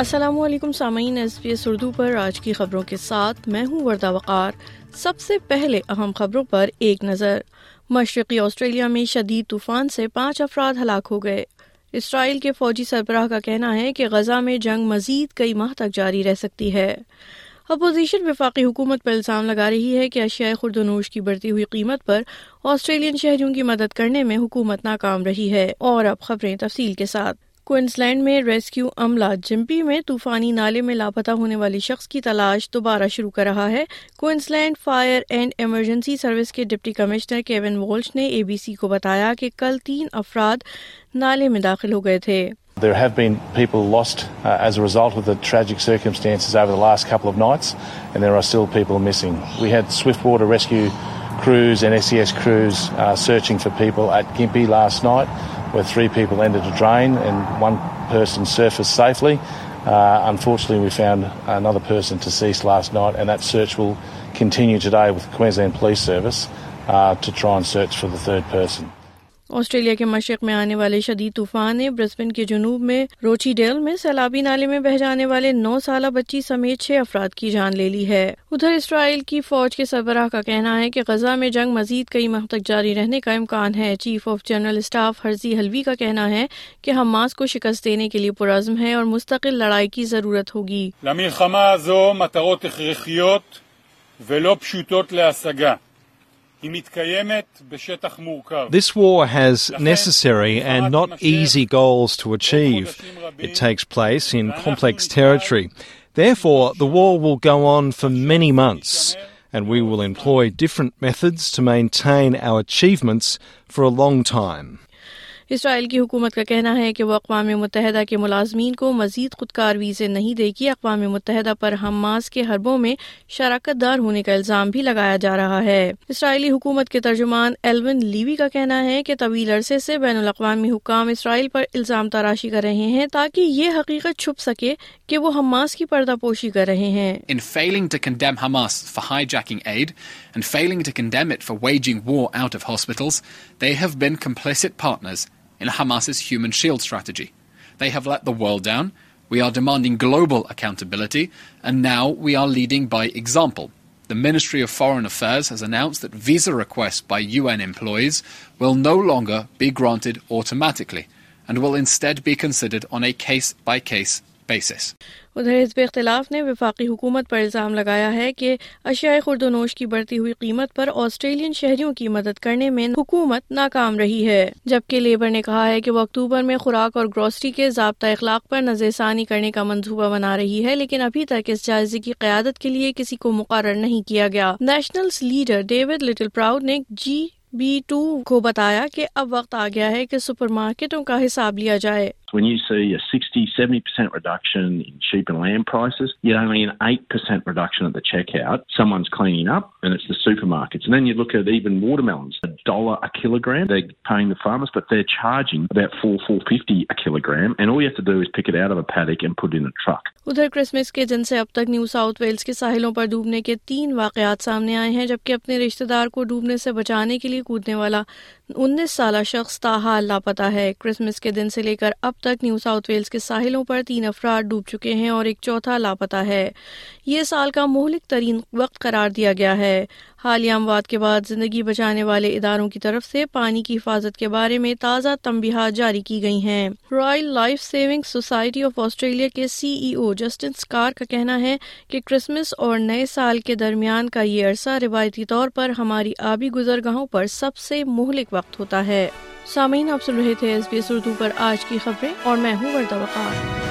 السلام علیکم سامعین ایس پی ایس اردو پر آج کی خبروں کے ساتھ میں ہوں وردہ وقار سب سے پہلے اہم خبروں پر ایک نظر مشرقی آسٹریلیا میں شدید طوفان سے پانچ افراد ہلاک ہو گئے اسرائیل کے فوجی سربراہ کا کہنا ہے کہ غزہ میں جنگ مزید کئی ماہ تک جاری رہ سکتی ہے اپوزیشن وفاقی حکومت پر الزام لگا رہی ہے کہ اشیاء خردنوش کی بڑھتی ہوئی قیمت پر آسٹریلین شہریوں کی مدد کرنے میں حکومت ناکام رہی ہے اور اب خبریں تفصیل کے ساتھ کوئنس لینڈ میں ریسکیو عملہ جمپی میں طوفانی نالے میں لاپتہ ہونے والی شخص کی تلاش دوبارہ شروع کر رہا ہے Queensland fire and emergency service کے ڈپٹی کمشنر کیون وولش نے اے بی سی کو بتایا کہ کل تین افراد نالے میں داخل ہو گئے تھے with three people and dry and one person surf unfortunately we found to see sells not and at search will continues service for the third person Australia کے مشرق میں آنے والے شدید طوفان نے برسبن کے جنوب میں روچی ڈیل میں سیلابی نالے میں بہ جانے والے نو سالہ بچی سمیت چھ افراد کی جان لے لی ہے ادھر اسرائیل کی فوج کے سربراہ کا کہنا ہے کہ غزہ میں جنگ مزید کئی ماہ تک جاری رہنے کا امکان ہے chief of general staff Herzi Halevi کا کہنا ہے کہ ہم کو شکست دینے کے لیے پرعزم ہے اور مستقل لڑائی کی ضرورت ہوگی This war has necessary and not easy goals to achieve. It takes place in complex territory. Therefore, the war will go on for many months, and we will employ different methods to maintain our achievements for a long time. اسرائیل کی حکومت کا کہنا ہے کہ وہ اقوام متحدہ کے ملازمین کو مزید خود ویزے نہیں دے گی اقوام متحدہ پر حماس کے حربوں میں شراکت دار ہونے کا الزام بھی لگایا جا رہا ہے اسرائیلی حکومت کے ترجمان ایلون لیوی کا کہنا ہے کہ طویل عرصے سے بین الاقوامی حکام اسرائیل پر الزام تراشی کر رہے ہیں تاکہ یہ حقیقت چھپ سکے کہ وہ حماس کی پردہ پوشی کر رہے ہیں in Hamas's human shield strategy. They have let the world down. We are demanding global accountability, and now we are leading by example. The Ministry of Foreign Affairs has announced that visa requests by UN employees will no longer be granted automatically and will instead be considered on a case-by-case ادھر حزب اختلاف نے وفاقی حکومت پر الزام لگایا ہے کہ اشیاء خرد و نوش کی بڑھتی ہوئی قیمت پر آسٹریلین شہریوں کی مدد کرنے میں حکومت ناکام رہی ہے جبکہ لیبر نے کہا ہے کہ وہ اکتوبر میں خوراک اور گروسری کے ضابطہ اخلاق پر نظر ثانی کرنے کا منصوبہ بنا رہی ہے لیکن ابھی تک اس جائزے کی قیادت کے لیے کسی کو مقرر نہیں کیا گیا national leader David Littleproud نے جی بی ٹو کو بتایا کہ اب وقت آ گیا ہے کہ سپر مارکیٹوں کا حساب لیا جائے When you see a 60-70% reduction in sheep and lamb prices, you're only an 8% reduction at the checkout. Someone's cleaning up and it's the supermarkets. And then you look at even watermelons. dollar a kilogram. They're paying the farmers, but they're charging about four four fifty a kilogram. And all you have to do is pick it out of a paddock and put it in a truck. ادھر Christmas کے دن سے اب تک new south Wales کے ساحلوں پر ڈوبنے کے تین واقعات سامنے آئے ہیں جبکہ اپنے رشتہ دار کو ڈوبنے سے بچانے کے لیے کودنے والا انیس سالہ شخص تاحال لاپتہ ہے کرسمس کے دن سے لے کر اب تک نیو ساؤتھ ویلز کے ساحلوں پر تین افراد ڈوب چکے ہیں اور ایک چوتھا لاپتہ ہے یہ سال کا مہلک ترین وقت قرار دیا گیا ہے حالیہ اموات کے بعد زندگی بچانے والے اداروں کی طرف سے پانی کی حفاظت کے بارے میں تازہ تمبیحات جاری کی گئی ہیں royal life saving society of Australia کے سی ای او جسٹن سکار کا کہنا ہے کہ کرسمس اور نئے سال کے درمیان کا یہ عرصہ روایتی طور پر ہماری آبی گزرگاہوں پر سب سے مہلک وقت ہوتا ہے سامعین آپ سن رہے تھے ایس بی ایس اردو پر آج کی خبریں اور میں ہوں وردہ وقار